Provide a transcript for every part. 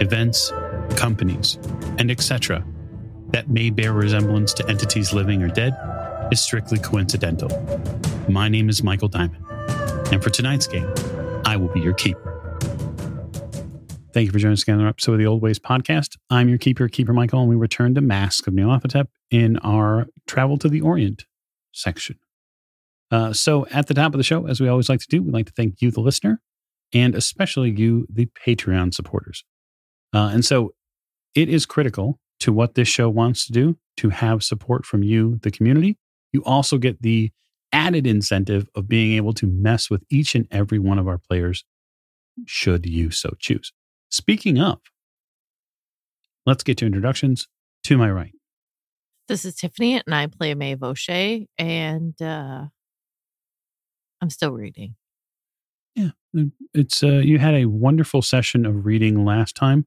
events, companies, and etc., that may bear resemblance to entities living or dead is strictly coincidental. My name is Michael Diamond, and for tonight's game, I will be your keeper. Thank you for joining us again on another episode of the Old Ways podcast. I'm your keeper, Keeper Michael, and we return to Mask of Nyarlathotep in our Travel to the Orient section. Uh, so, at the top of the show, as we always like to do, we'd like to thank you, the listener, and especially you, the Patreon supporters. Uh, and so, it is critical to what this show wants to do to have support from you, the community. You also get the added incentive of being able to mess with each and every one of our players, should you so choose. Speaking of, let's get to introductions. To my right, This is Tiffany, and I play Maeve O'Shea, and uh, I'm still reading. yeah, it's uh, you had a wonderful session of reading last time.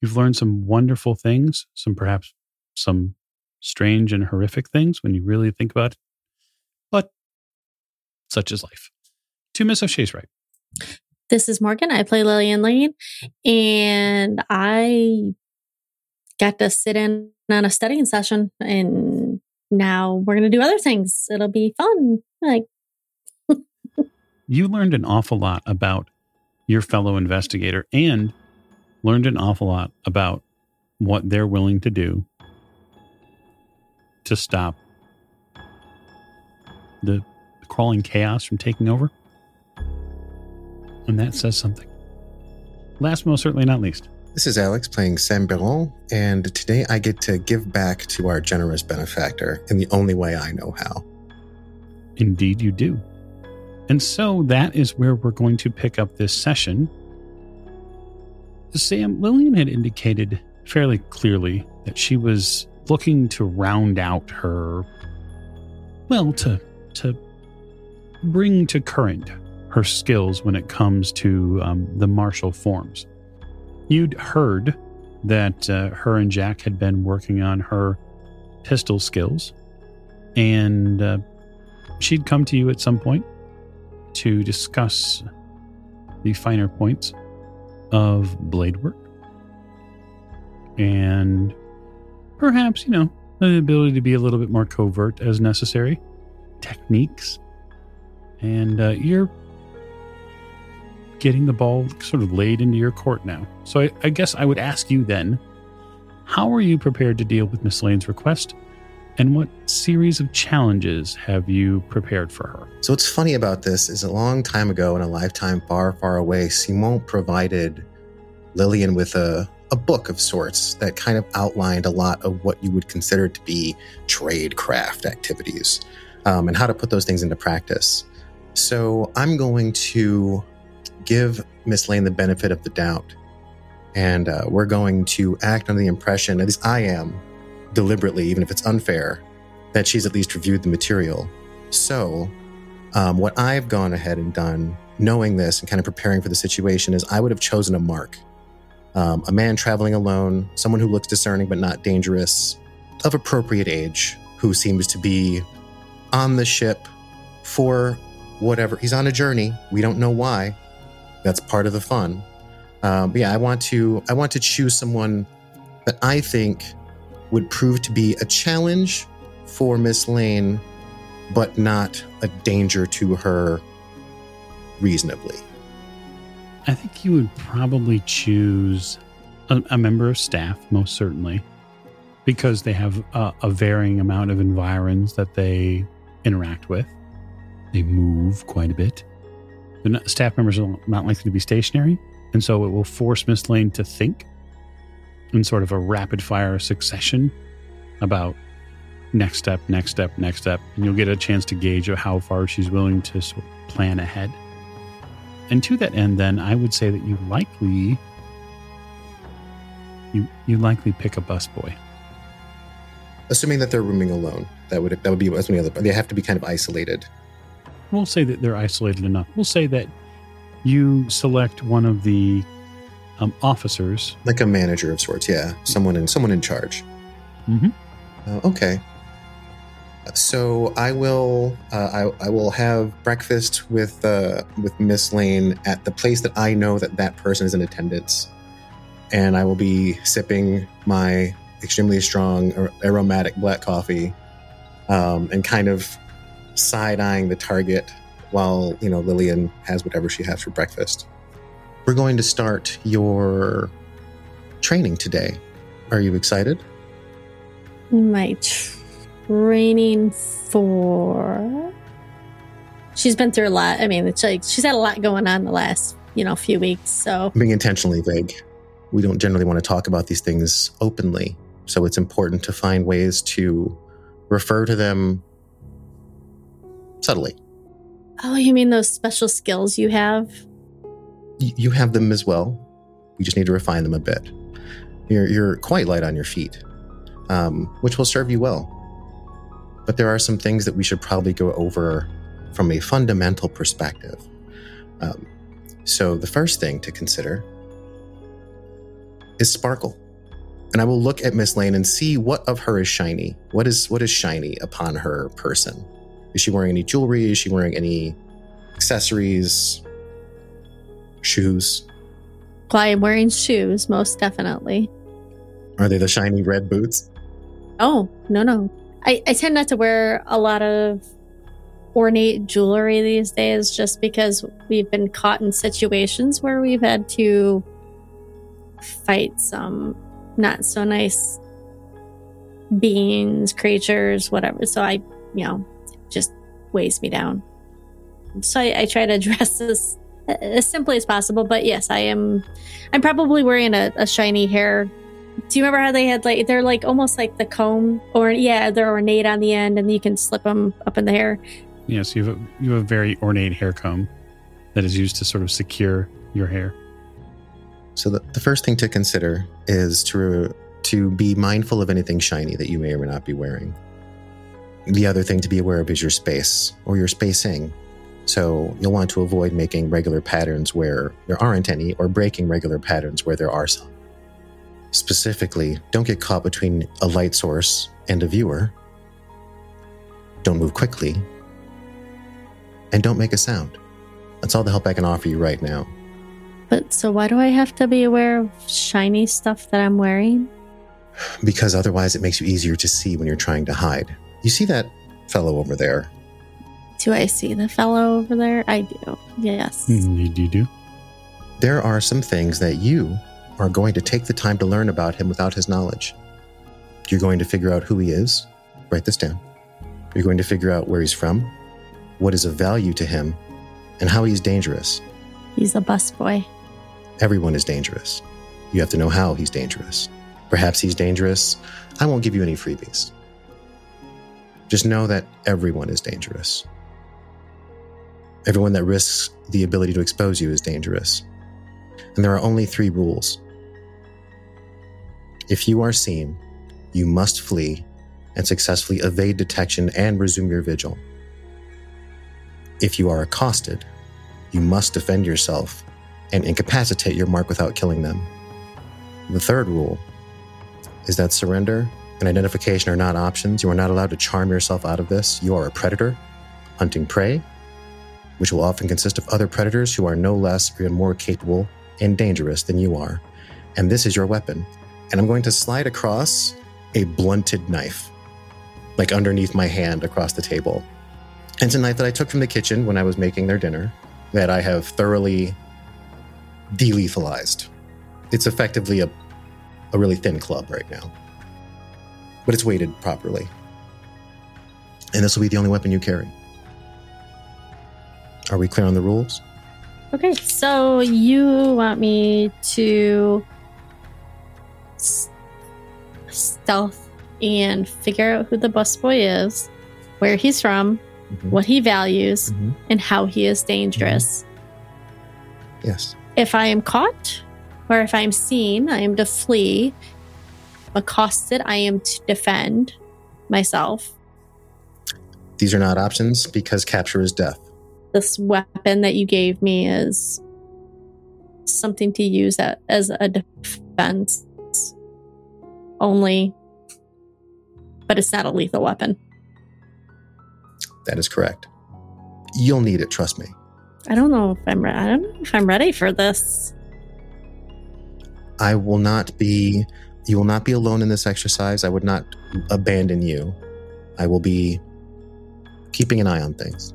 You've learned some wonderful things, some perhaps some strange and horrific things when you really think about it. But such is life. To Miss O'Shea's right. This is Morgan. I play Lillian Lane, and I got to sit in on a studying session, and now we're going to do other things. It'll be fun. Like, you learned an awful lot about your fellow investigator and learned an awful lot about what they're willing to do to stop the crawling chaos from taking over. And that says something. Last, most certainly not least, This is Alex playing Sam Biron, and today I get to give back to our generous benefactor in the only way I know how. Indeed, you do. And so that is where we're going to pick up this session. Sam, Lillian had indicated fairly clearly that she was looking to round out her, well, to, to bring to current her skills when it comes to um, the martial forms. You'd heard that uh, her and Jack had been working on her pistol skills, and uh, she'd come to you at some point to discuss the finer points of blade work and perhaps, you know, the ability to be a little bit more covert as necessary, techniques. And uh, you're getting the ball sort of laid into your court now. So I, I guess I would ask you then how are you prepared to deal with Miss Lane's request? And what series of challenges have you prepared for her? So what's funny about this is a long time ago in a lifetime far, far away, Simon provided Lillian with a, a book of sorts that kind of outlined a lot of what you would consider to be trade craft activities um, and how to put those things into practice. So I'm going to give Miss Lane the benefit of the doubt. And uh, we're going to act on the impression, at least I am, deliberately, even if it's unfair, that she's at least reviewed the material. So, um, what I've gone ahead and done, knowing this and kind of preparing for the situation, is I would have chosen a mark. Um, a man traveling alone, someone who looks discerning but not dangerous, of appropriate age, who seems to be on the ship for whatever. He's on a journey. We don't know why. That's part of the fun. Um, but yeah, I want to I want to choose someone that I think would prove to be a challenge for Miss Lane, but not a danger to her reasonably. I think you would probably choose a, a member of staff, most certainly, because they have a, a varying amount of environs that they interact with. They move quite a bit. The staff members are not likely to be stationary, and so it will force Miss Lane to think in sort of a rapid fire succession about next step, next step, next step, and you'll get a chance to gauge how far she's willing to sort of plan ahead. And to that end, then, I would say that you likely you you likely pick a busboy. Assuming that they're rooming alone, that would that would be as many other. They have to be kind of isolated. We'll say that they're isolated enough. We'll say that you select one of the um, officers. like a manager of sorts. Yeah, someone in someone in charge. Mhm. Uh, okay. So I will uh, I, I will have breakfast with uh, with Miss Lane at the place that I know that that person is in attendance, and I will be sipping my extremely strong ar- aromatic black coffee, um, and kind of side eyeing the target while you know Lillian has whatever she has for breakfast. We're going to start your training today. Are you excited? My training for. She's been through a lot. I mean, it's like she's had a lot going on the last, you know, few weeks. So being intentionally vague. We don't generally want to talk about these things openly, so it's important to find ways to refer to them subtly. Oh, you mean those special skills you have? You have them as well. We just need to refine them a bit. You're, you're quite light on your feet, um, which will serve you well. But there are some things that we should probably go over from a fundamental perspective. Um, so, the first thing to consider is sparkle. And I will look at Miss Lane and see what of her is shiny. What is what is shiny upon her person? Is she wearing any jewelry? Is she wearing any accessories? Shoes? Why I'm wearing shoes, most definitely. Are they the shiny red boots? Oh, no, no. I, I tend not to wear a lot of ornate jewelry these days just because we've been caught in situations where we've had to fight some not so nice beings, creatures, whatever. So I, you know, just weighs me down. So I, I try to dress as as simply as possible. But yes, I am. I'm probably wearing a, a shiny hair do you remember how they had like they're like almost like the comb or yeah they're ornate on the end and you can slip them up in the hair Yes, you have a, you have a very ornate hair comb that is used to sort of secure your hair. So the, the first thing to consider is to to be mindful of anything shiny that you may or may not be wearing. The other thing to be aware of is your space or your spacing. So you'll want to avoid making regular patterns where there aren't any or breaking regular patterns where there are some. Specifically, don't get caught between a light source and a viewer. Don't move quickly. And don't make a sound. That's all the help I can offer you right now. but so why do i have to be aware of shiny stuff that i'm wearing because otherwise it makes you easier to see when you're trying to hide. You see that fellow over there? Do i see the fellow over there i do yes hmm, Indeed, you do. There are some things that you are going to take the time to learn about him without his knowledge. You're going to figure out who he is. Write this down. You're going to figure out where he's from, what is of value to him, and how he's dangerous. he's a busboy Everyone is dangerous. You have to know how he's dangerous. Perhaps he's dangerous. I won't give you any freebies. Just know that everyone is dangerous. Everyone that risks the ability to expose you is dangerous. And there are only three rules. If you are seen, you must flee and successfully evade detection and resume your vigil. If you are accosted, you must defend yourself and incapacitate your mark without killing them. The third rule is that surrender and identification are not options. You are not allowed to charm yourself out of this. You are a predator hunting prey, which will often consist of other predators who are no less or more capable and dangerous than you are. And this is your weapon. And I'm going to slide across a blunted knife, like underneath my hand across the table. And it's a knife that I took from the kitchen when I was making their dinner that I have thoroughly delethalized. It's effectively a, a really thin club right now, but it's weighted properly. And this will be the only weapon you carry. Are we clear on the rules? okay so you want me to s- stealth and figure out who the busboy is where he's from Mhm. what he values Mhm. and how he is dangerous Yes. if I am caught, Or if I'm seen, I am to flee. Accosted, I am to defend myself. These are not options because capture is death. This weapon that you gave me is something to use a- as a defense only, but it's not a lethal weapon. That is correct. You'll need it, trust me. I don't know if I'm. Re- I don't know if I'm ready for this. I will not be you will not be alone in this exercise. I would not abandon you. I will be keeping an eye on things.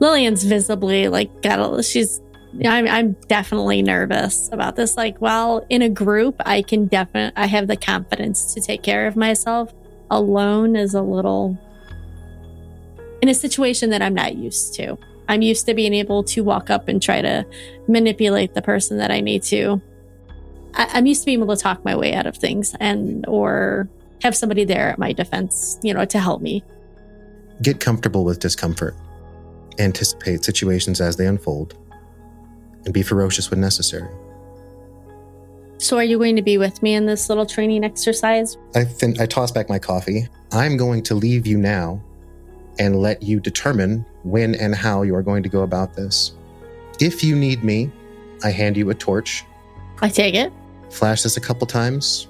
Lillian's visibly like got a. She's. I'm. I'm definitely nervous about this. Like, well, in a group, I can definitely. I have the confidence to take care of myself. Alone is a little. In a situation that I'm not used to. I'm used to being able to walk up and try to manipulate the person that I need to. I, I'm used to being able to talk my way out of things and or have somebody there at my defense, you know, to help me. Get comfortable with discomfort. Anticipate situations as they unfold. And be ferocious when necessary. So, are you going to be with me in this little training exercise? I, fin- I toss back my coffee. I'm going to leave you now and let you determine when and how you are going to go about this. If you need me, I hand you a torch. I take it. Flash this a couple times,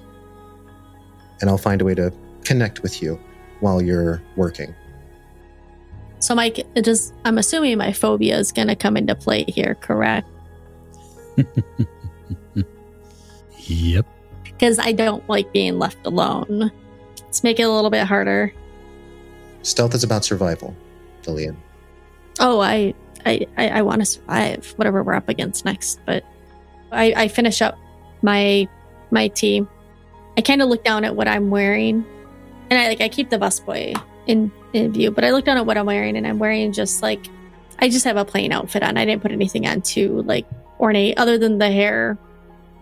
and I'll find a way to connect with you while you're working. So, Mike, it just, I'm assuming my phobia is going to come into play here, correct? Yep. Because I don't like being left alone. Let's make it a little bit harder. Stealth is about survival, Lillian. Oh, I, I, I, I want to survive whatever we're up against next. But I, I finish up my, my team. I kind of look down at what I'm wearing, and I like I keep the busboy in in view. But I look down at what I'm wearing, and I'm wearing just like I just have a plain outfit on. I didn't put anything on too like ornate other than the hair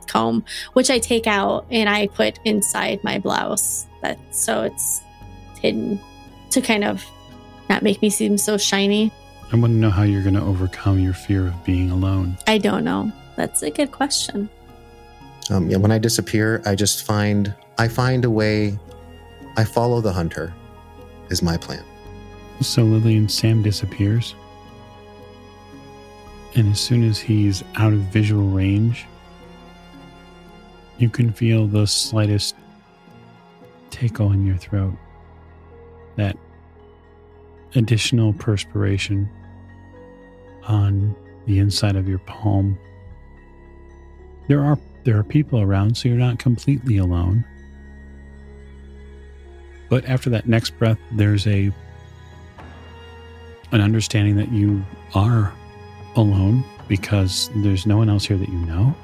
comb, which I take out and I put inside my blouse. That so it's hidden to kind of not make me seem so shiny. I want to know how you're going to overcome your fear of being alone. I don't know. That's a good question. Um, yeah, when I disappear, I just find I find a way. I follow the hunter. Is my plan. So Lillian Sam disappears. And as soon as he's out of visual range, you can feel the slightest tickle in your throat. That additional perspiration on the inside of your palm. There are there are people around, so you're not completely alone. But after that next breath, there's a an understanding that you are alone because there's no one else here that you know.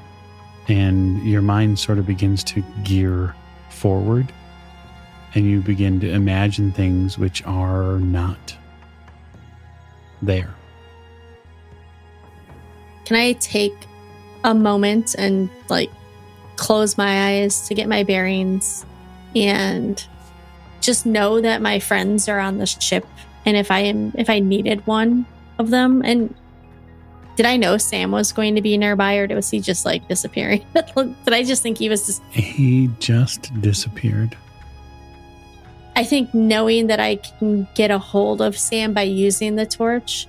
And your mind sort of begins to gear forward and you begin to imagine things which are not there. Can I take a moment and like close my eyes to get my bearings and just know that my friends are on the ship and if I am if I needed one of them and did I know Sam was going to be nearby or was he just like disappearing? did I just think he was just He just disappeared. I think knowing that I can get a hold of Sam by using the torch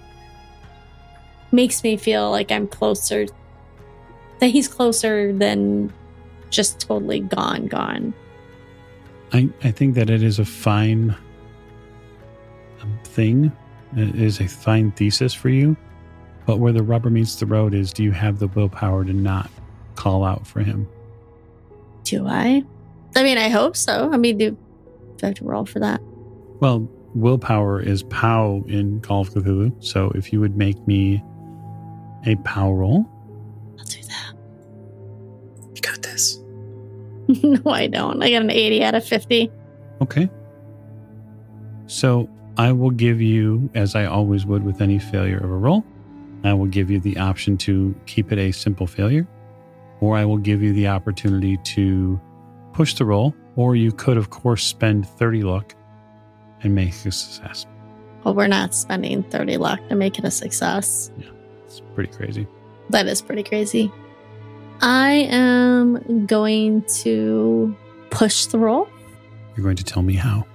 makes me feel like I'm closer that he's closer than just totally gone gone. I, I think that it is a fine um, thing. It is a fine thesis for you. But where the rubber meets the road is do you have the willpower to not call out for him? Do I? I mean, I hope so. I mean, do, do I have to roll for that? Well, willpower is POW in Call of Cthulhu. So if you would make me a POW roll, I'll do that. You got this. no, I don't. I got an 80 out of 50. Okay. So I will give you, as I always would with any failure of a roll, I will give you the option to keep it a simple failure, or I will give you the opportunity to push the roll, or you could, of course, spend 30 luck and make a success. Well, we're not spending 30 luck to make it a success. Yeah, it's pretty crazy. That is pretty crazy. I am going to push the roll. You're going to tell me how.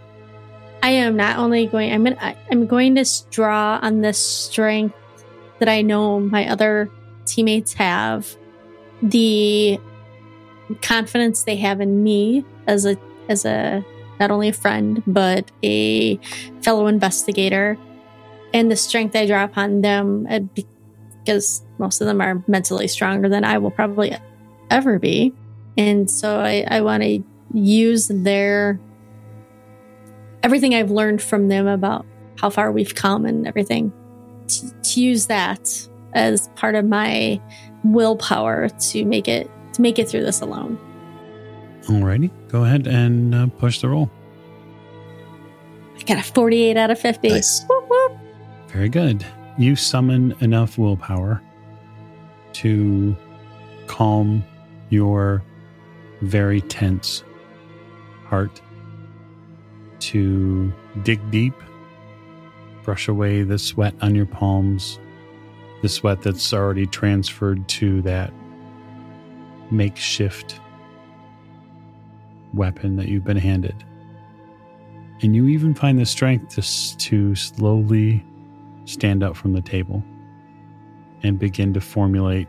I am not only going. I'm gonna, I'm going to draw on the strength that I know my other teammates have, the confidence they have in me as a as a not only a friend but a fellow investigator, and the strength I draw upon them uh, because most of them are mentally stronger than I will probably ever be, and so I, I want to use their everything I've learned from them about how far we've come and everything to, to use that as part of my willpower to make it to make it through this alone. Alrighty, go ahead and uh, push the roll. I got a 48 out of 50. Nice. Whoop, whoop. Very good. You summon enough willpower to calm your very tense heart, to dig deep, brush away the sweat on your palms, the sweat that's already transferred to that makeshift weapon that you've been handed. And you even find the strength to, to slowly stand up from the table and begin to formulate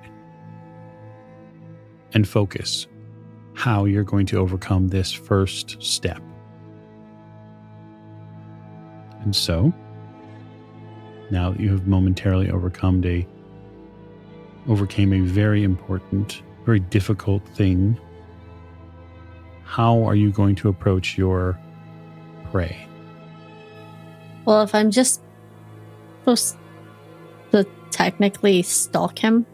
and focus how you're going to overcome this first step. And so, now that you have momentarily overcome a overcame a very important, very difficult thing, how are you going to approach your prey? Well, if I'm just supposed to technically stalk him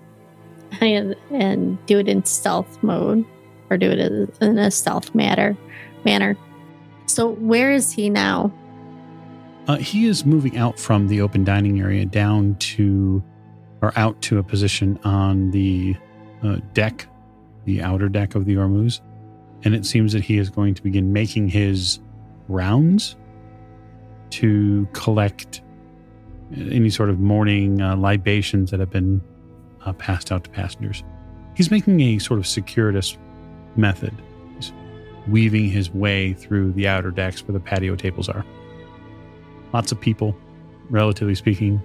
and, and do it in stealth mode or do it in- a stealth manner, manner. So where is he now? Uh, he is moving out from the open dining area down to, or out to a position on the uh, deck, the outer deck of the Ormuz. And it seems that he is going to begin making his rounds to collect any sort of morning uh, libations that have been uh, passed out to passengers. He's making a sort of circuitous method. He's weaving his way through the outer decks where the patio tables are lots of people, relatively speaking.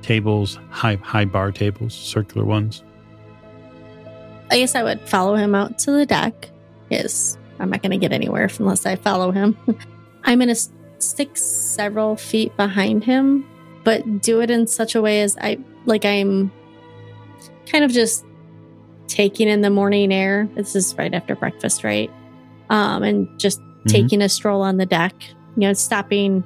Tables, high high bar tables, circular ones. I guess I would follow him out to the deck. Yes, I'm not going to get anywhere unless I follow him. I'm going to stick several feet behind him, but do it in such a way as I like I'm kind of just taking in the morning air. This is right after breakfast, right? Um, and just Mhm. taking a stroll on the deck. You know, stopping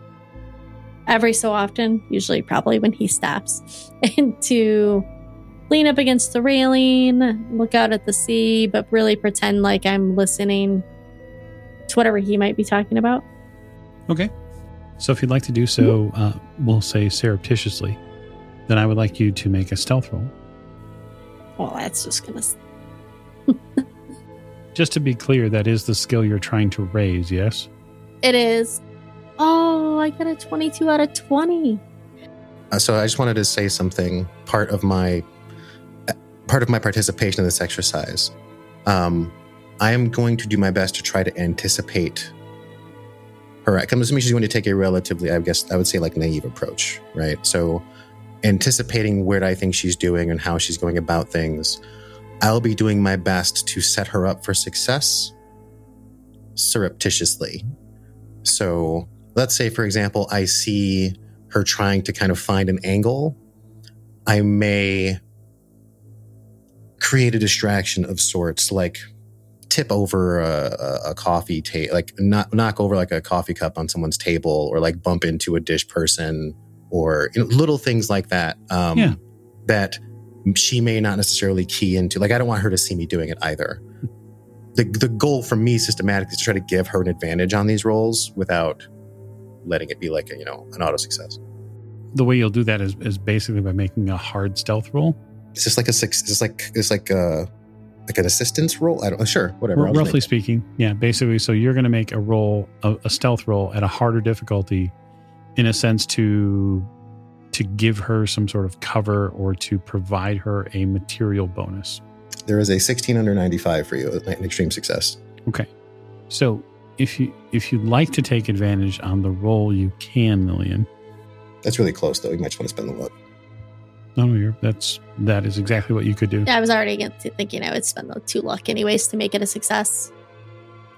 every so often, usually probably when he stops, and to lean up against the railing, look out at the sea, but really pretend like I'm listening to whatever he might be talking about. Okay. So if you'd like to do so, uh, we'll say surreptitiously, then I would like you to make a stealth roll. Well, that's just gonna. s- Just to be clear, that is the skill you're trying to raise, yes? It is. Oh, I got a 22 out of 20. Uh, so I just wanted to say something. Part of my uh, part of my participation in this exercise, um, I am going to do my best to try to anticipate her. I'm assuming she's going to take a relatively, I guess, I would say, like naive approach, right? So, anticipating what I think she's doing and how she's going about things, I'll be doing my best to set her up for success surreptitiously. So, let's say, for example, I see her trying to kind of find an angle, I may create a distraction of sorts, like tip over a, a, coffee table, like knock, knock over like a coffee cup on someone's table, or like bump into a dish person, or you know, little things like that. Um, Yeah. That she may not necessarily key into. Like, I don't want her to see me doing it either. The, the goal for me systematically is to try to give her an advantage on these rolls without letting it be like a, you know an auto success. The way you'll do that is, is basically by making a hard stealth roll. It's just like a six. It's like it's like a like an assistance roll. I don't. Uh, sure, whatever. R- roughly speaking, yeah. Basically, so you're going to make a roll, a, a stealth roll at a harder difficulty, in a sense to to give her some sort of cover or to provide her a material bonus. There is a 16 under 95 for you, uh, an extreme success. Okay. So if you if you'd like to take advantage on the roll, you can, Lillian. That's really close, though. You might just want to spend the luck. No, no, you're that's that is exactly what you could do. I was already thinking I would spend the two luck anyways to make it a success.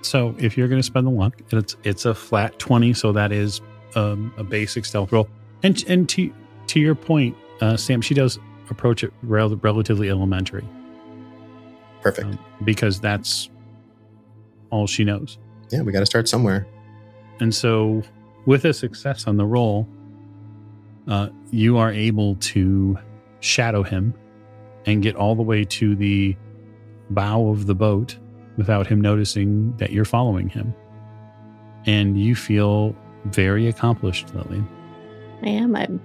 So if you're going to spend the luck, it's it's a flat twenty, so that is um, a basic stealth roll. And and to to your point, uh, Sam, she does approach it rel- relatively elementary Perfect. um, because that's all she knows. yeah, we got to start somewhere. And so, with a success on the roll, uh, you are able to shadow him and get all the way to the bow of the boat without him noticing that you're following him. And you feel very accomplished, Lillian. I am. I'm.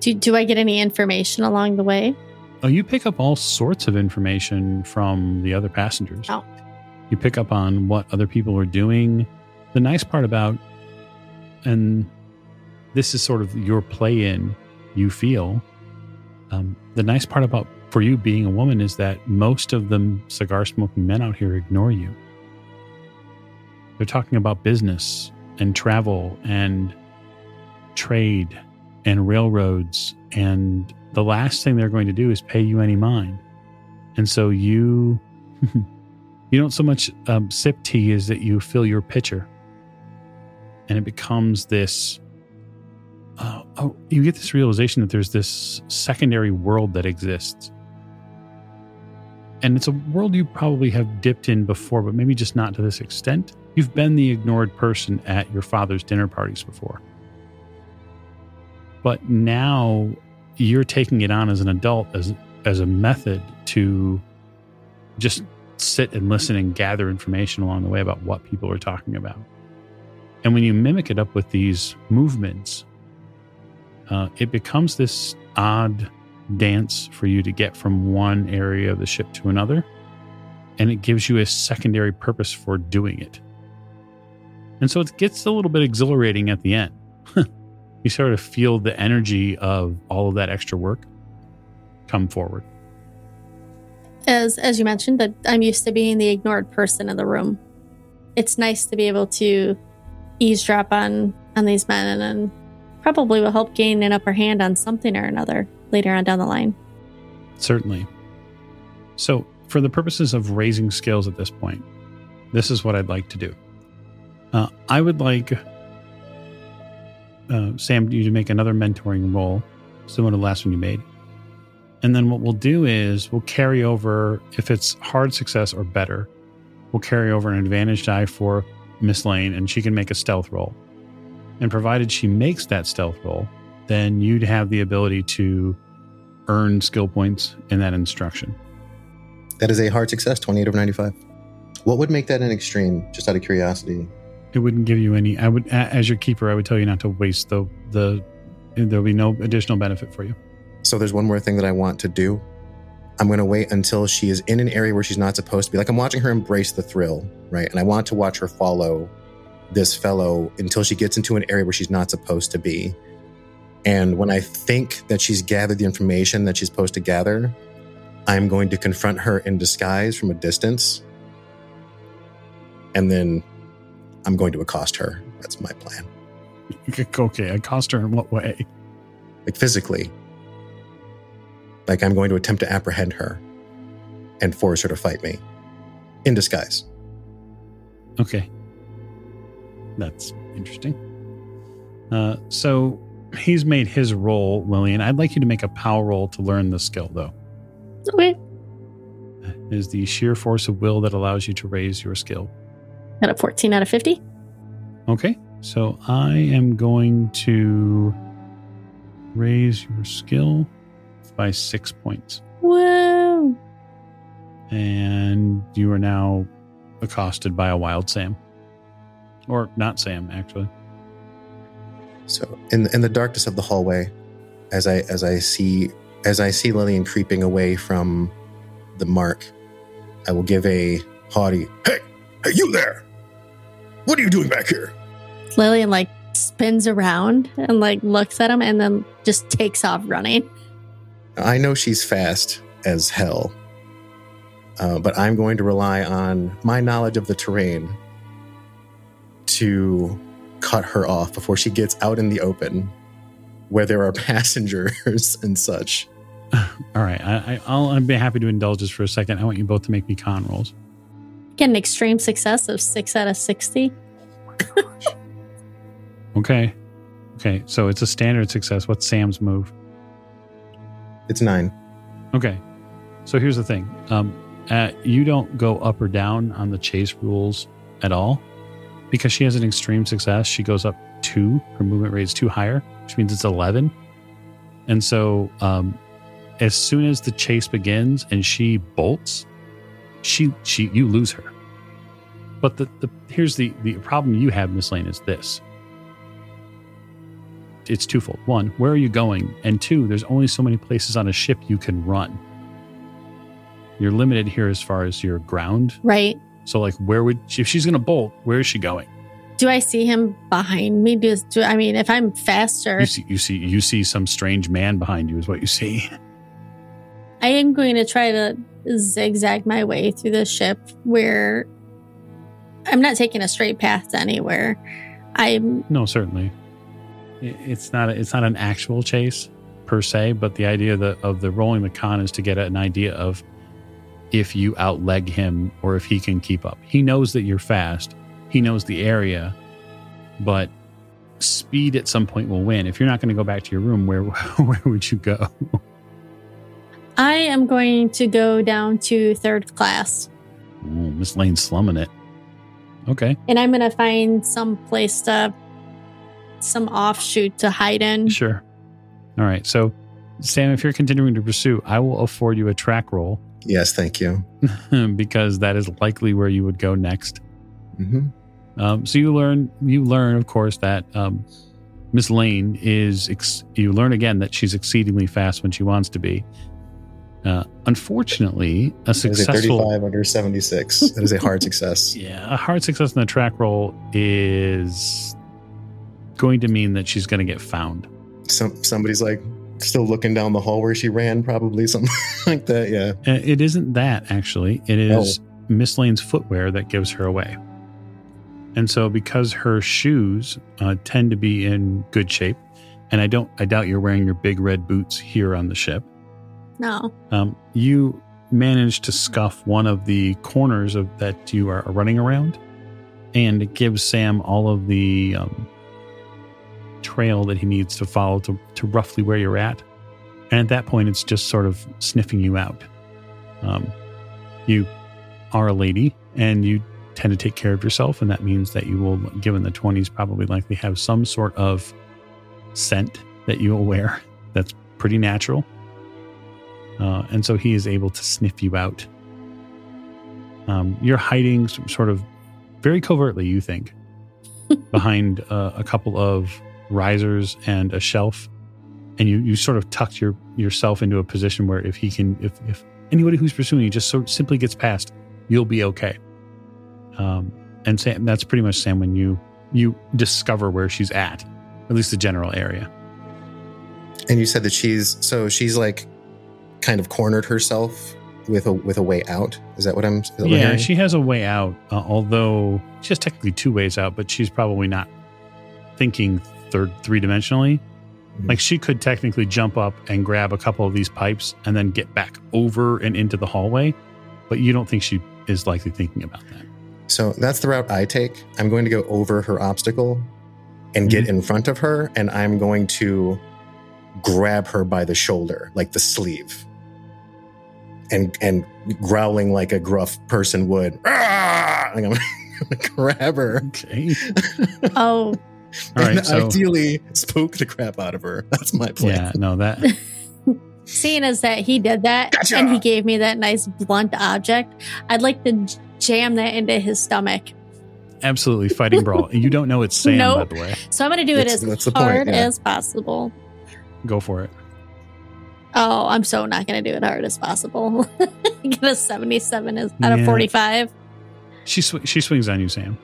Do, do I get any information along the way? Oh, you pick up all sorts of information from the other passengers. Oh. You pick up on what other people are doing. The nice part about, and this is sort of your play in, you feel. Um, the nice part about for you being a woman is that most of the cigar smoking men out here ignore you. They're talking about business and travel and trade and railroads and the last thing they're going to do is pay you any mind and so you you don't so much um, sip tea as that you fill your pitcher and it becomes this uh, oh you get this realization that there's this secondary world that exists. And it's a world you probably have dipped in before but maybe just not to this extent. You've been the ignored person at your father's dinner parties before. But now you're taking it on as an adult as as a method to just sit and listen and gather information along the way about what people are talking about. And when you mimic it up with these movements uh, it becomes this odd dance for you to get from one area of the ship to another and it gives you a secondary purpose for doing it and so it gets a little bit exhilarating at the end you sort of feel the energy of all of that extra work come forward. As as you mentioned, that I'm used to being the ignored person in the room. It's nice to be able to eavesdrop on on these men, and, and probably will help gain an upper hand on something or another later on down the line. Certainly. So, for the purposes of raising skills at this point, this is what I'd like to do. Uh, I would like uh, Sam you to make another mentoring roll, similar to the last one you made. And then what we'll do is we'll carry over, if it's hard success or better, we'll carry over an advantage die for Miss Lane and she can make a stealth roll. And provided she makes that stealth roll, then you'd have the ability to earn skill points in that instruction. That is a hard success, 28 over 95. What would make that an extreme, just out of curiosity? It wouldn't give you any. I would, as your keeper, I would tell you not to waste the the. There'll be no additional benefit for you. So there's one more thing that I want to do. I'm going to wait until she is in an area where she's not supposed to be. Like I'm watching her embrace the thrill, right? And I want to watch her follow this fellow until she gets into an area where she's not supposed to be. And when I think that she's gathered the information that she's supposed to gather, I'm going to confront her in disguise from a distance. And then I'm going to accost her. That's my plan. Okay, accost her in what way? like physically. Like I'm going to attempt to apprehend her and force her to fight me in disguise. Okay, that's interesting. Uh, so he's made his roll, Lillian. I'd like you to make a power roll to learn the skill, though. Okay, It is the sheer force of will that allows you to raise your skill. got a 14 out of 50. Okay, so I am going to raise your skill by six points. Whoa. And you are now accosted by a wild Sam. Or not Sam, actually. So in in the darkness of the hallway, as I as I see as I see Lillian creeping away from the mark, I will give a haughty Hey, hey you there! What are you doing back here? Lillian like spins around and like looks at him and then just takes off running. I know she's fast as hell. Uh, but I'm going to rely on my knowledge of the terrain to cut her off before she gets out in the open where there are passengers and such. All right, I, I, I'll, I'd be happy to indulge this for a second. I want you both to make me con rolls. Get an extreme success of six out of 60. Okay. Okay, so it's a standard success. What's Sam's move? It's nine. Okay. So here's the thing. Um, uh, you don't go up or down on the chase rules at all because she has an extreme success. She goes up two. Her movement rate is two higher, which means it's 11. And so, um, as soon as the chase begins and she bolts, she she you lose her. But the, the here's the the problem you have, Miss Lane, is this. It's twofold. One, where are you going? And two, there's only so many places on a ship you can run. You're limited here as far as your ground. Right. So, like, where would she, if she's going to bolt? Where is she going? Do I see him behind me? Do, do I mean if I'm faster? You see, you see, you see some strange man behind you. Is what you see. I am going to try to zigzag my way through the ship where I'm not taking a straight path to anywhere. I'm No, certainly, it's not. A, it's not an actual chase per se, but the idea of the, of the rolling the con is to get an idea of if you outleg him or if he can keep up. He knows that you're fast. He knows the area, but speed at some point will win. If you're not going to go back to your room, where where would you go? I am going to go down to third class Ooh, Miss Lane's slumming it. Okay, and I'm going to find some place to some offshoot to hide in. sure. All right. So, Sam, if you're continuing to pursue, I will afford you a track roll Yes, thank you. because that is likely where you would go next. hmm Um, so you learn, you learn, of course, that um, Miss Lane is. Ex- you learn again that she's exceedingly fast when she wants to be. Uh, unfortunately, a It is a successful, 35 under 76. That is a hard success. yeah, a hard success in the track roll is going to mean that she's going to get found. Some somebody's like still looking down the hall where she ran, probably something like that. Yeah. Uh, It isn't that actually. It is Miss Lane's footwear that gives her away. And so, because her shoes uh, tend to be in good shape, and I don't, I doubt you're wearing your big red boots here on the ship. No. Um, you manage to scuff one of the corners of that you are running around, and it gives Sam all of the um, trail that he needs to follow to, to roughly where you're at. And at that point, it's just sort of sniffing you out. Um, you are a lady, and you tend to take care of yourself, and that means that you will, given the twenties, probably likely have some sort of scent that you will wear. That's pretty natural. Uh, and so he is able to sniff you out. Um, you're hiding sort of very covertly, you think, behind uh, a couple of risers and a shelf, and you you sort of tucked your yourself into a position where if he can, if if anybody who's pursuing you just sort simply gets past, you'll be okay. Um, and Sam, that's pretty much Sam when you you discover where she's at, at least the general area. And you said that she's so she's like kind of cornered herself with a with a way out. Is that what I'm? That Yeah, she has a way out, uh, although she has technically two ways out, but she's probably not thinking third three dimensionally. Mhm. Like she could technically jump up and grab a couple of these pipes and then get back over and into the hallway, but you don't think she is likely thinking about that. So that's the route I take. I'm going to go over her obstacle and get in front of her, and I'm going to grab her by the shoulder, like the sleeve, and and growling like a gruff person would. Like I'm gonna grab her. Okay. Oh, All right. and So ideally spook the crap out of her. That's my plan. yeah, no, that seeing as that he did that Gotcha. and he gave me that nice blunt object, I'd like to jam that into his stomach. absolutely fighting brawl. You don't know it's Sam, Nope. by the way. So I'm going to do it as that's the point, hard yeah. as possible. Go for it. Oh, I'm so not going to do it hard as possible. Get a 77 is- out of Yeah. 45. She sw- she swings on you, Sam.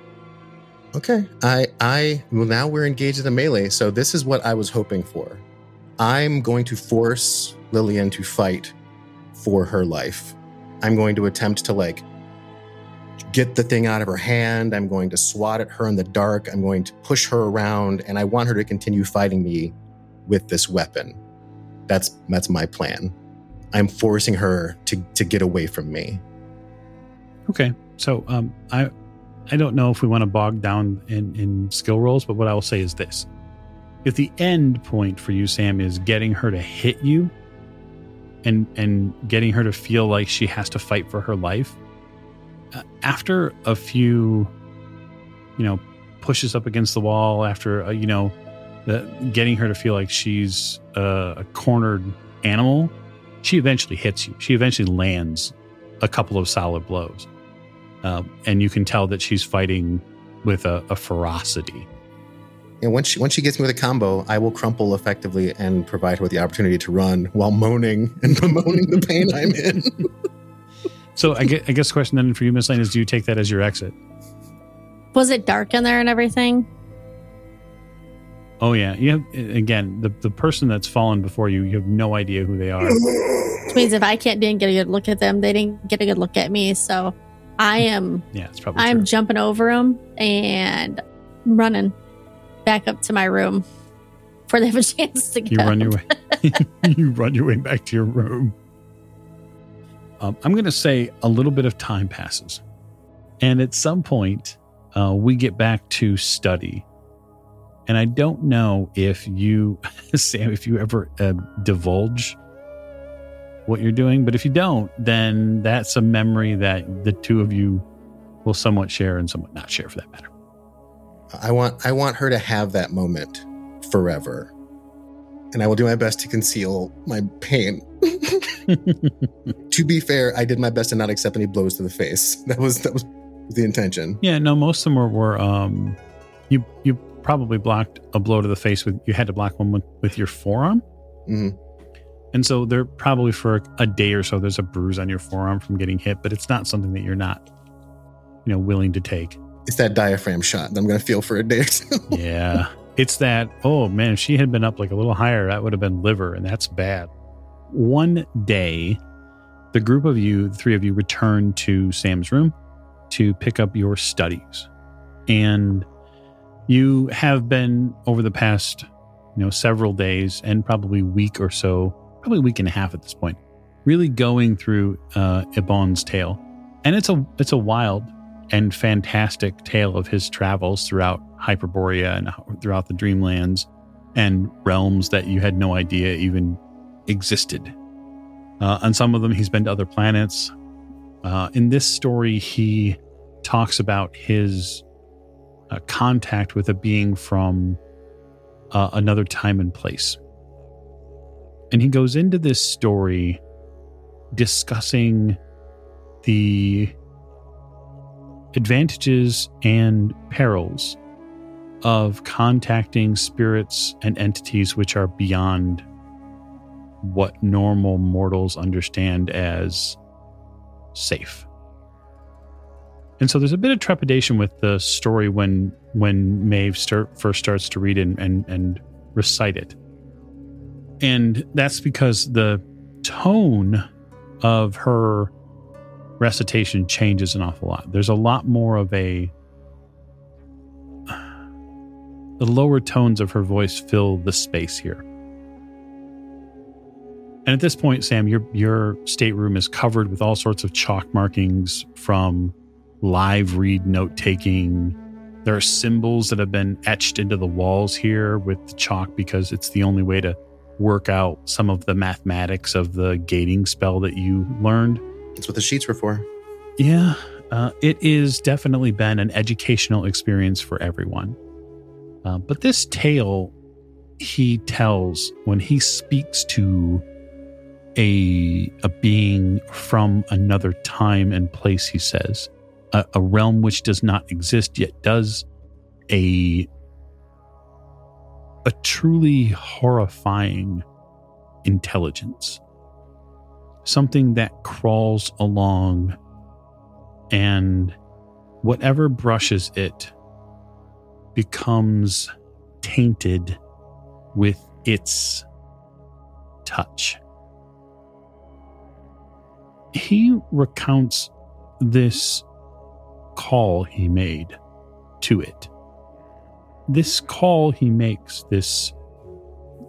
Okay. I I well now we're engaged in a melee, so this is what I was hoping for. I'm going to force Lillian to fight for her life. I'm going to attempt to like get the thing out of her hand. I'm going to swat at her in the dark. I'm going to push her around, and I want her to continue fighting me with this weapon. That's that's my plan. I'm forcing her to to get away from me. Okay, so um, I I don't know if we want to bog down in in skill rolls, but what I will say is this: if the end point for you, Sam, is getting her to hit you, and and getting her to feel like she has to fight for her life, uh, after a few, you know, pushes up against the wall, after uh, you know, the, getting her to feel like she's uh, a cornered animal, she eventually hits you. She eventually lands a couple of solid blows, um, and you can tell that she's fighting with a, a ferocity. And once she once she gets me with a combo, I will crumple effectively and provide her with the opportunity to run while moaning and bemoaning the pain I'm in. So I guess, I guess the question then for you, Miss Lane, is do you take that as your exit? Was it dark in there and everything? Oh yeah, you have again the the person that's fallen before you. You have no idea who they are. Which means if I can't didn't get a good look at them, they didn't get a good look at me. So I am Yeah, it's probably I'm true. jumping over them and running back up to my room before they have a chance to You go. run your way. you run your way back to your room. Um, I'm going to say a little bit of time passes, and at some point, uh, we get back to study. And I don't know if you, Sam, if you ever uh, divulge what you're doing, but if you don't, then that's a memory that the two of you will somewhat share and somewhat not share, for that matter. I want I want her to have that moment forever. And I will do my best to conceal my pain. to be fair, I did my best to not accept any blows to the face. That was that was the intention. Yeah, no, most of them were, were um you you probably blocked a blow to the face with you had to block one with, with your forearm. Mhm. And so they're probably for a day or so there's a bruise on your forearm from getting hit, but it's not something that you're not you know willing to take. It's that diaphragm shot that I'm going to feel for a day or two. Yeah. it's that oh man, if she had been up like a little higher, that would have been liver and that's bad. One day the group of you, the three of you return to Sam's room to pick up your studies. And you have been over the past, you know, several days and probably week or so, probably a week and a half at this point, really going through uh Eibon's tale. And it's a it's a wild and fantastic tale of his travels throughout Hyperborea and throughout the Dreamlands and realms that you had no idea even existed. Uh, on some of them, he's been to other planets. Uh, in this story, he talks about his uh, contact with a being from uh, another time and place. And he goes into this story discussing the advantages and perils of contacting spirits and entities which are beyond what normal mortals understand as safe. And so there's a bit of trepidation with the story when when Maeve start, first starts to read and, and and recite it. And that's because the tone of her recitation changes an awful lot. There's a lot more of a the lower tones of her voice fill the space here. And at this point, Sam, your your stateroom is covered with all sorts of chalk markings from live read note taking. There are symbols that have been etched into the walls here with the chalk because it's the only way to work out some of the mathematics of the gating spell that you learned. That's what the sheets were for. Yeah, uh, it is definitely been an educational experience for everyone. Uh, but this tale he tells when he speaks to a a being from another time and place, he says, a, a realm which does not exist yet does a a truly horrifying intelligence something that crawls along and whatever brushes it becomes tainted with its touch. he recounts this call he made to it. This call he makes, this,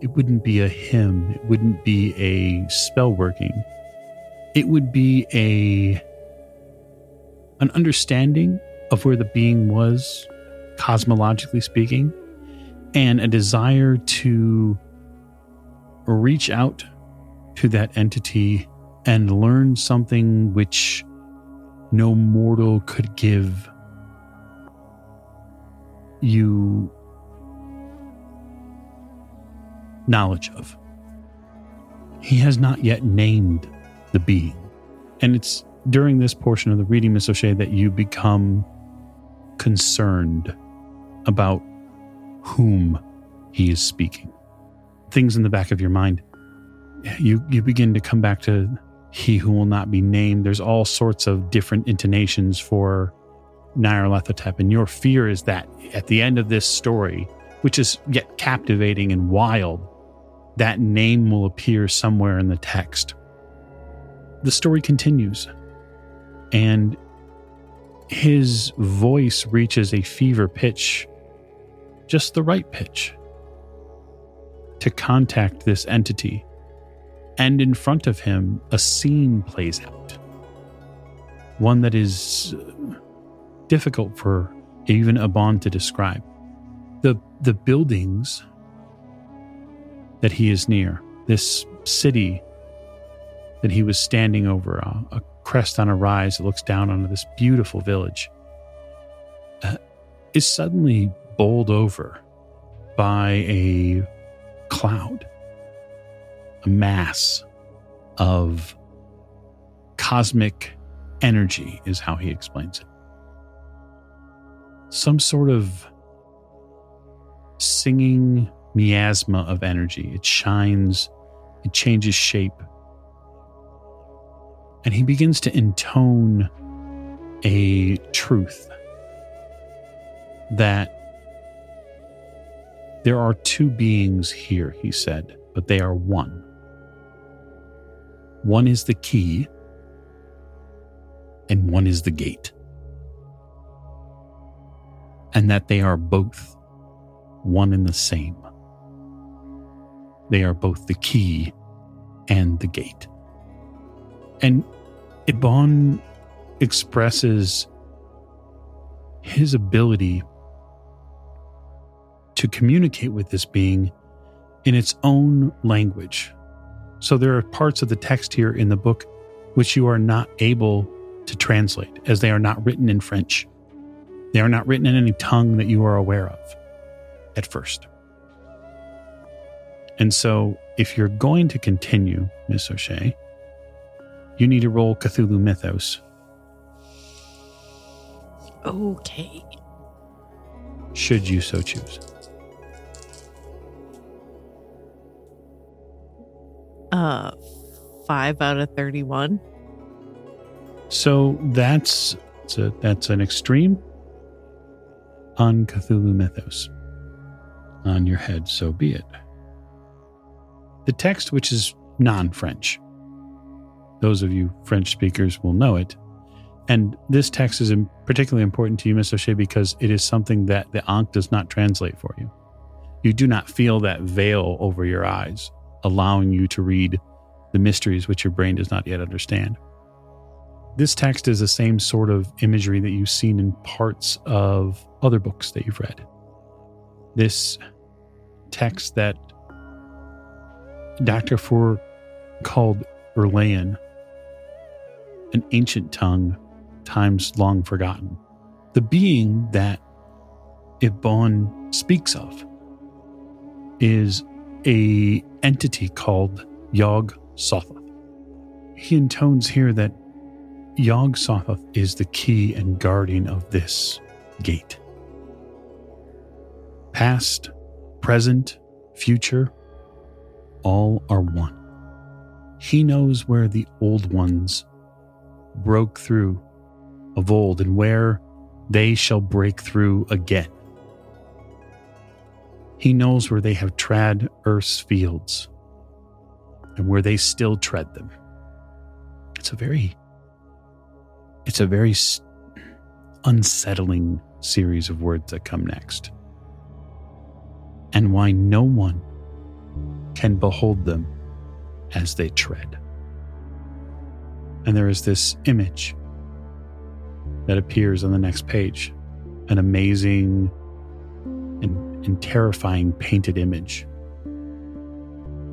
it wouldn't be a hymn, it wouldn't be a spell working, it would be a, an understanding of where the being was, cosmologically speaking, and a desire to reach out to that entity and learn something which no mortal could give you knowledge of. He has not yet named the being. And it's during this portion of the reading, Miss O'Shea, that you become concerned about whom he is speaking. Things in the back of your mind. You you begin to come back to he who will not be named. There's all sorts of different intonations for Nyarlathotep, and your fear is that at the end of this story, which is yet captivating and wild, that name will appear somewhere in the text. The story continues, and his voice reaches a fever pitch, just the right pitch, to contact this entity. And in front of him, a scene plays out. One that is difficult for even Eibon to describe. The, the buildings that he is near, this city that he was standing over, a, a crest on a rise that looks down onto this beautiful village, uh, is suddenly bowled over by a cloud, a mass of cosmic energy, is how he explains it some sort of singing miasma of energy. It shines, it changes shape. And he begins to intone a truth that there are two beings here, he said, but they are one. One is the key, and one is the gate and that they are both one and the same. They are both the key and the gate. And Eibon expresses his ability to communicate with this being in its own language. So there are parts of the text here in the book which you are not able to translate as they are not written in French. They are not written in any tongue that you are aware of at first. And so, if you're going to continue, Miss O'Shea, you need to roll Cthulhu Mythos. Okay. Should you so choose. Uh, five out of 31. So that's that's, a, that's an extreme on Cthulhu Mythos. On your head, so be it. The text, which is non French, those of you French speakers will know it. And this text is particularly important to you, Miss O'Shea, because it is something that the Ankh does not translate for you. You do not feel that veil over your eyes, allowing you to read the mysteries which your brain does not yet understand. This text is the same sort of imagery that you've seen in parts of other books that you've read. This text that Dr. Four called Urlayan, an ancient tongue, times long forgotten. The being that Eibon speaks of is a entity called Yog Sothoth. He intones here that Yog Sothoth is the key and guardian of this gate. Past, present, future, all are one. He knows where the old ones broke through of old and where they shall break through again. He knows where they have trod earth's fields and where they still tread them. it's a very it's a very unsettling series of words that come next. And why no one can behold them as they tread. And there is this image that appears on the next page an amazing and, and terrifying painted image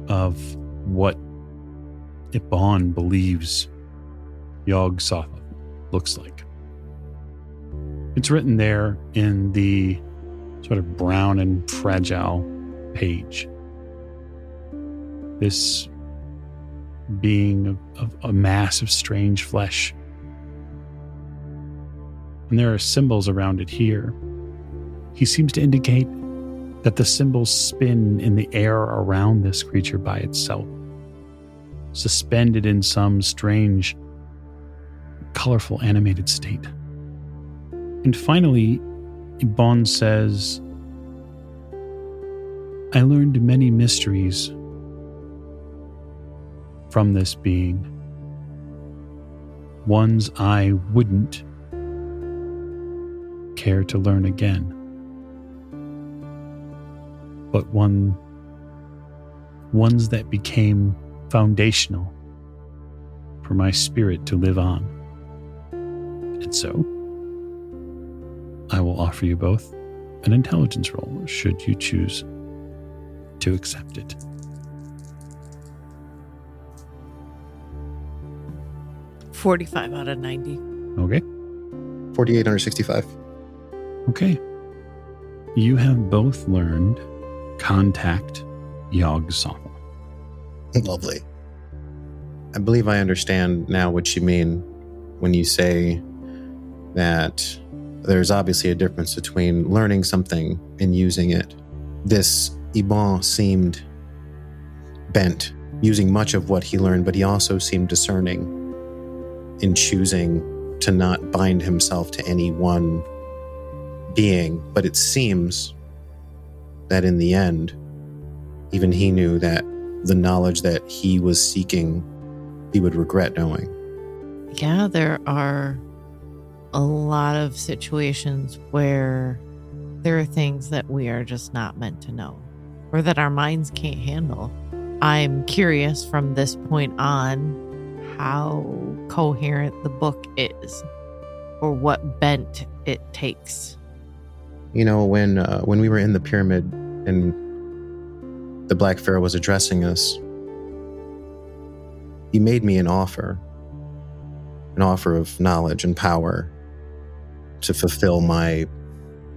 of what Eibon believes Yog Sothoth looks like. It's written there in the sort of brown and fragile page. This being of, a mass of strange flesh. And there are symbols around it here. He seems to indicate that the symbols spin in the air around this creature by itself, suspended in some strange, colorful, animated state. And finally, Eibon says, I learned many mysteries from this being, ones I wouldn't care to learn again, but one ones that became foundational for my spirit to live on. And so, I will offer you both an intelligence roll should you choose to accept it. Forty-five out of ninety. Okay. 4865. Okay. You have both learned contact Yog Sothoth. Lovely. I believe I understand now what you mean when you say that there's obviously a difference between learning something and using it. This Eibon seemed bent, using much of what he learned, but he also seemed discerning in choosing to not bind himself to any one being. But it seems that in the end, even he knew that the knowledge that he was seeking, he would regret knowing. Yeah, there are a lot of situations where there are things that we are just not meant to know or that our minds can't handle. I'm curious from this point on how coherent the book is or what bent it takes. You know, when uh, when we were in the pyramid and the Black Pharaoh was addressing us, he made me an offer, an offer of knowledge and power to fulfill my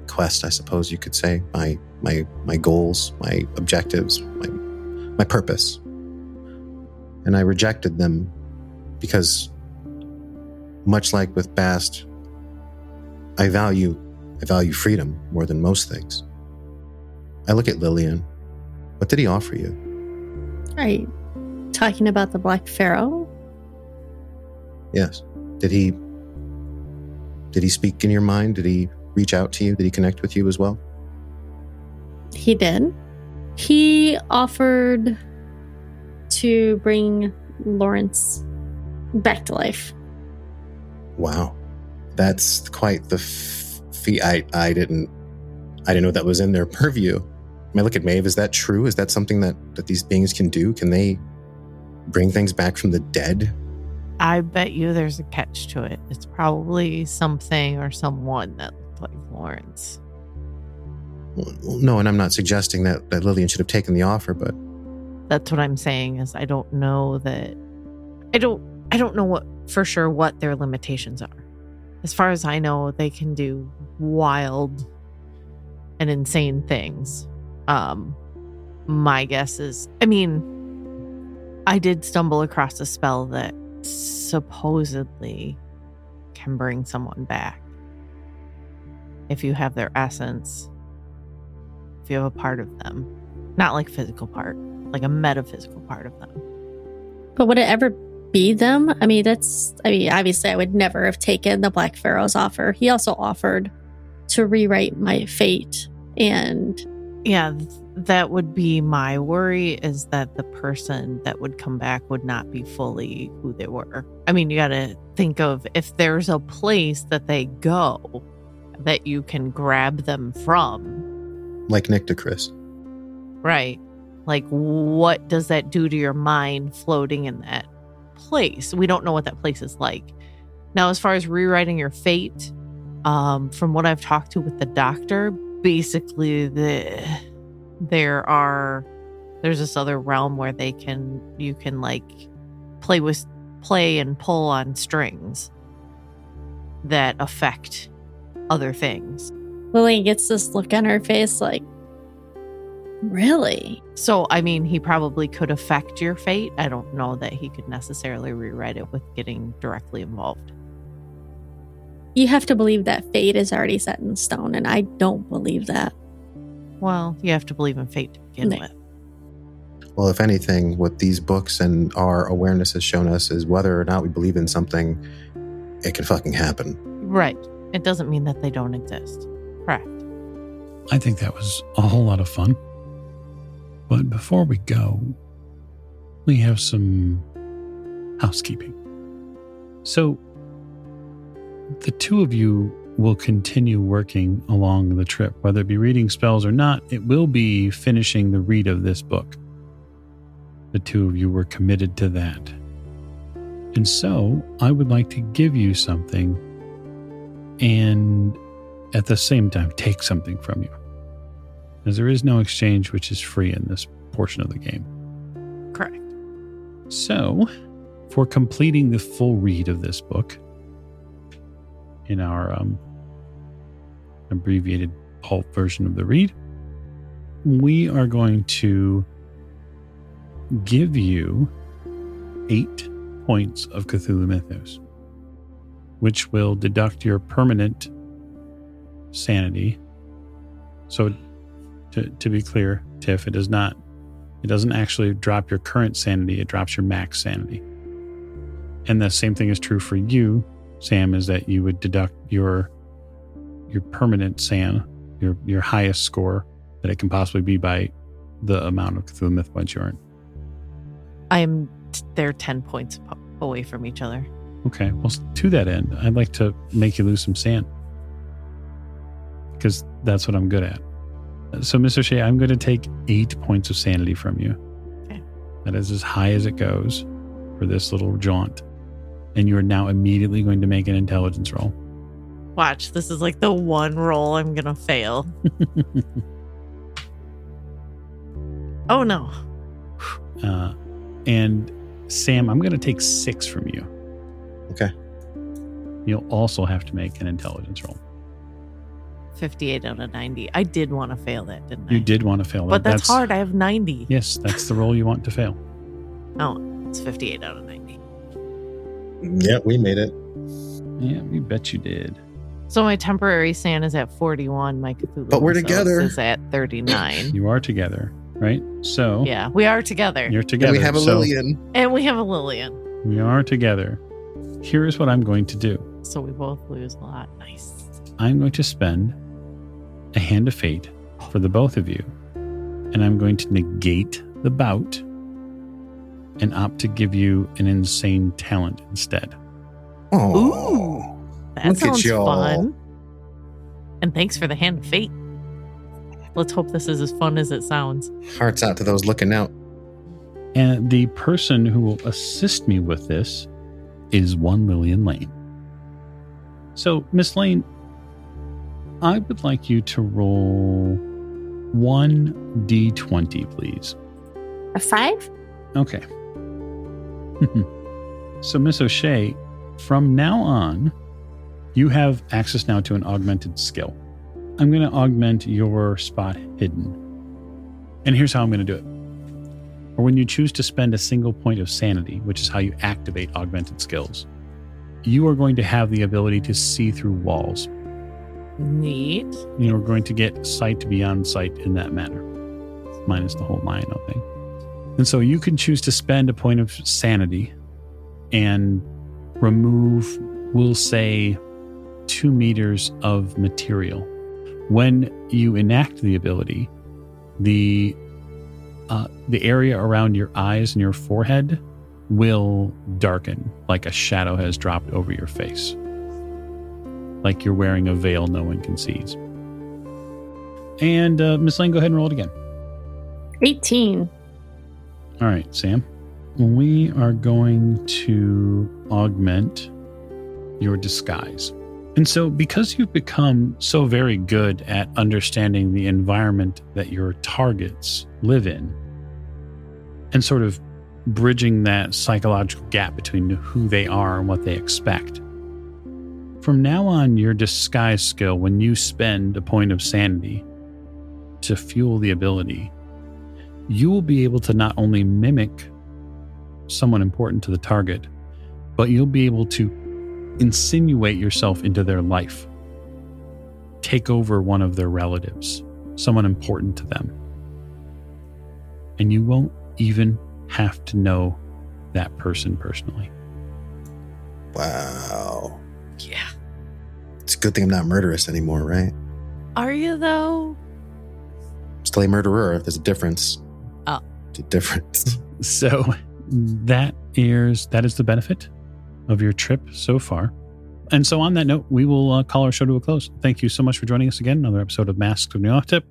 quest, I suppose you could say, my my my goals, my objectives, my my purpose. And I rejected them because much like with Bast, I value I value freedom more than most things. I look at Lillian. What did he offer you? Right. Talking about the Black Pharaoh? Yes. Did he did he speak in your mind? Did he reach out to you? Did he connect with you as well? He did. He offered to bring Lawrence back to life. Wow. That's quite the f- feat. I, I didn't I didn't know that was in their purview. I look at Maeve. Is that true? Is that something that, that these beings can do? Can they bring things back from the dead? I bet you there's a catch to it. It's probably something or someone that looked like Lawrence. Well, no, and I'm not suggesting that, that Lillian should have taken the offer, but That's what I'm saying is I don't know that I don't I don't know what for sure what their limitations are. As far as I know, they can do wild and insane things. Um my guess is I mean I did stumble across a spell that supposedly can bring someone back. If you have their essence, if you have a part of them, not like physical part, like a metaphysical part of them. But would it ever be them? I mean, that's, I mean, obviously, I would never have taken the Black Pharaoh's offer. He also offered to rewrite my fate and Yeah, that would be my worry is that the person that would come back would not be fully who they were. I mean, you got to think of if there's a place that they go that you can grab them from, Like Nick to Chris. right? Like, what does that do to your mind floating in that place? We don't know what that place is like. Now, as far as rewriting your fate, um, from what I've talked to with the doctor, basically the there are there's this other realm where they can you can like play with play and pull on strings that affect other things. Lily gets this look on her face like, really? So, I mean, he probably could affect your fate. I don't know that he could necessarily rewrite it with getting directly involved. You have to believe that fate is already set in stone, and I don't believe that. Well, you have to believe in fate to begin No. with. Well, if anything, what these books and our awareness has shown us is whether or not we believe in something, it can fucking happen. Right. It doesn't mean that they don't exist. Correct. I think that was a whole lot of fun. But before we go, we have some housekeeping. So, the two of you will continue working along the trip, whether it be reading spells or not, it will be finishing the read of this book. The two of you were committed to that. And so, I would like to give you something and at the same time take something from you. As there is no exchange which is free in this portion of the game. Correct. So, for completing the full read of this book in our um, abbreviated pulp version of the read, we are going to give you eight points of Cthulhu Mythos, which will deduct your permanent sanity. So, to, to be clear, Tiff, it does not it doesn't actually drop your current sanity, it drops your max sanity. And the same thing is true for you, Sam, is that you would deduct your your permanent san, your your highest score that it can possibly be by the amount of Cthulhu Myth points you earn. I'm they're 10 points po- away from each other. Okay, well, to that end, I'd like to make you lose some sand because that's what I'm good at. So, Mr. Shea, I'm going to take eight points of sanity from you. Okay. That is as high as it goes for this little jaunt. And you are now immediately going to make an intelligence roll. Watch, this is like the one roll I'm going to fail. oh no. Uh, and Sam, I'm going to take six from you. Okay. You'll also have to make an intelligence roll. 58 out of 90. I did want to fail that, didn't I? You did want to fail that. But that. that's, hard. I have 90. Yes, that's the roll you want to fail. Oh, it's 58 out of 90. Yeah, we made it. Yeah, we bet you did. So my temporary sand is at 41. My Cthulhu But we're together. is at 39. You are together, right? So yeah, we are together. you're together. And we have a So Lillian. and we have a Lillian. We are together. Here is what I'm going to do. So we both lose a lot. Nice. I'm going to spend a hand of fate for the both of you, and I'm going to negate the bout and opt to give you an insane talent instead. Oh, That Look at sounds fun. And thanks for the hand of fate. Let's hope this is as fun as it sounds. hearts out to those looking out. And the person who will assist me with this is one Lillian Lane. So, Miss Lane, I would like you to roll one d20, please. A five? Okay. so, Miss O'Shea, from now on, you have access now to an augmented skill. I'm going to augment your spot hidden. And here's how I'm going to do it. Or when you choose to spend a single point of sanity, which is how you activate augmented skills, you are going to have the ability to see through walls. Neat. You are going to get sight beyond sight in that manner, minus the whole Lion-O thing. And so you can choose to spend a point of sanity and remove, we'll say, two meters of material. When you enact the ability, the uh, the area around your eyes and your forehead will darken like a shadow has dropped over your face. Like you're wearing a veil no one can see. And uh, Miss Lane, go ahead and roll it again. 18. All right, Sam. We are going to augment your disguise. And so, because you've become so very good at understanding the environment that your targets live in and sort of bridging that psychological gap between who they are and what they expect, from now on, your disguise skill, when you spend a point of sanity to fuel the ability, you will be able to not only mimic someone important to the target, but you'll be able to insinuate yourself into their life, take over one of their relatives, someone important to them. And you won't even have to know that person personally. Wow. Yeah. It's a good thing I'm not murderous anymore, right? Are you though? Still a murderer. There's a difference. A difference. So that is that is the benefit of your trip so far. And so on that note, we will uh, call our show to a close. Thank you so much for joining us again. Another episode of Masks of Nyarlathotep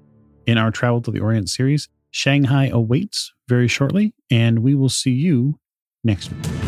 in our Travel to the Orient series. Shanghai awaits very shortly, and we will see you next week.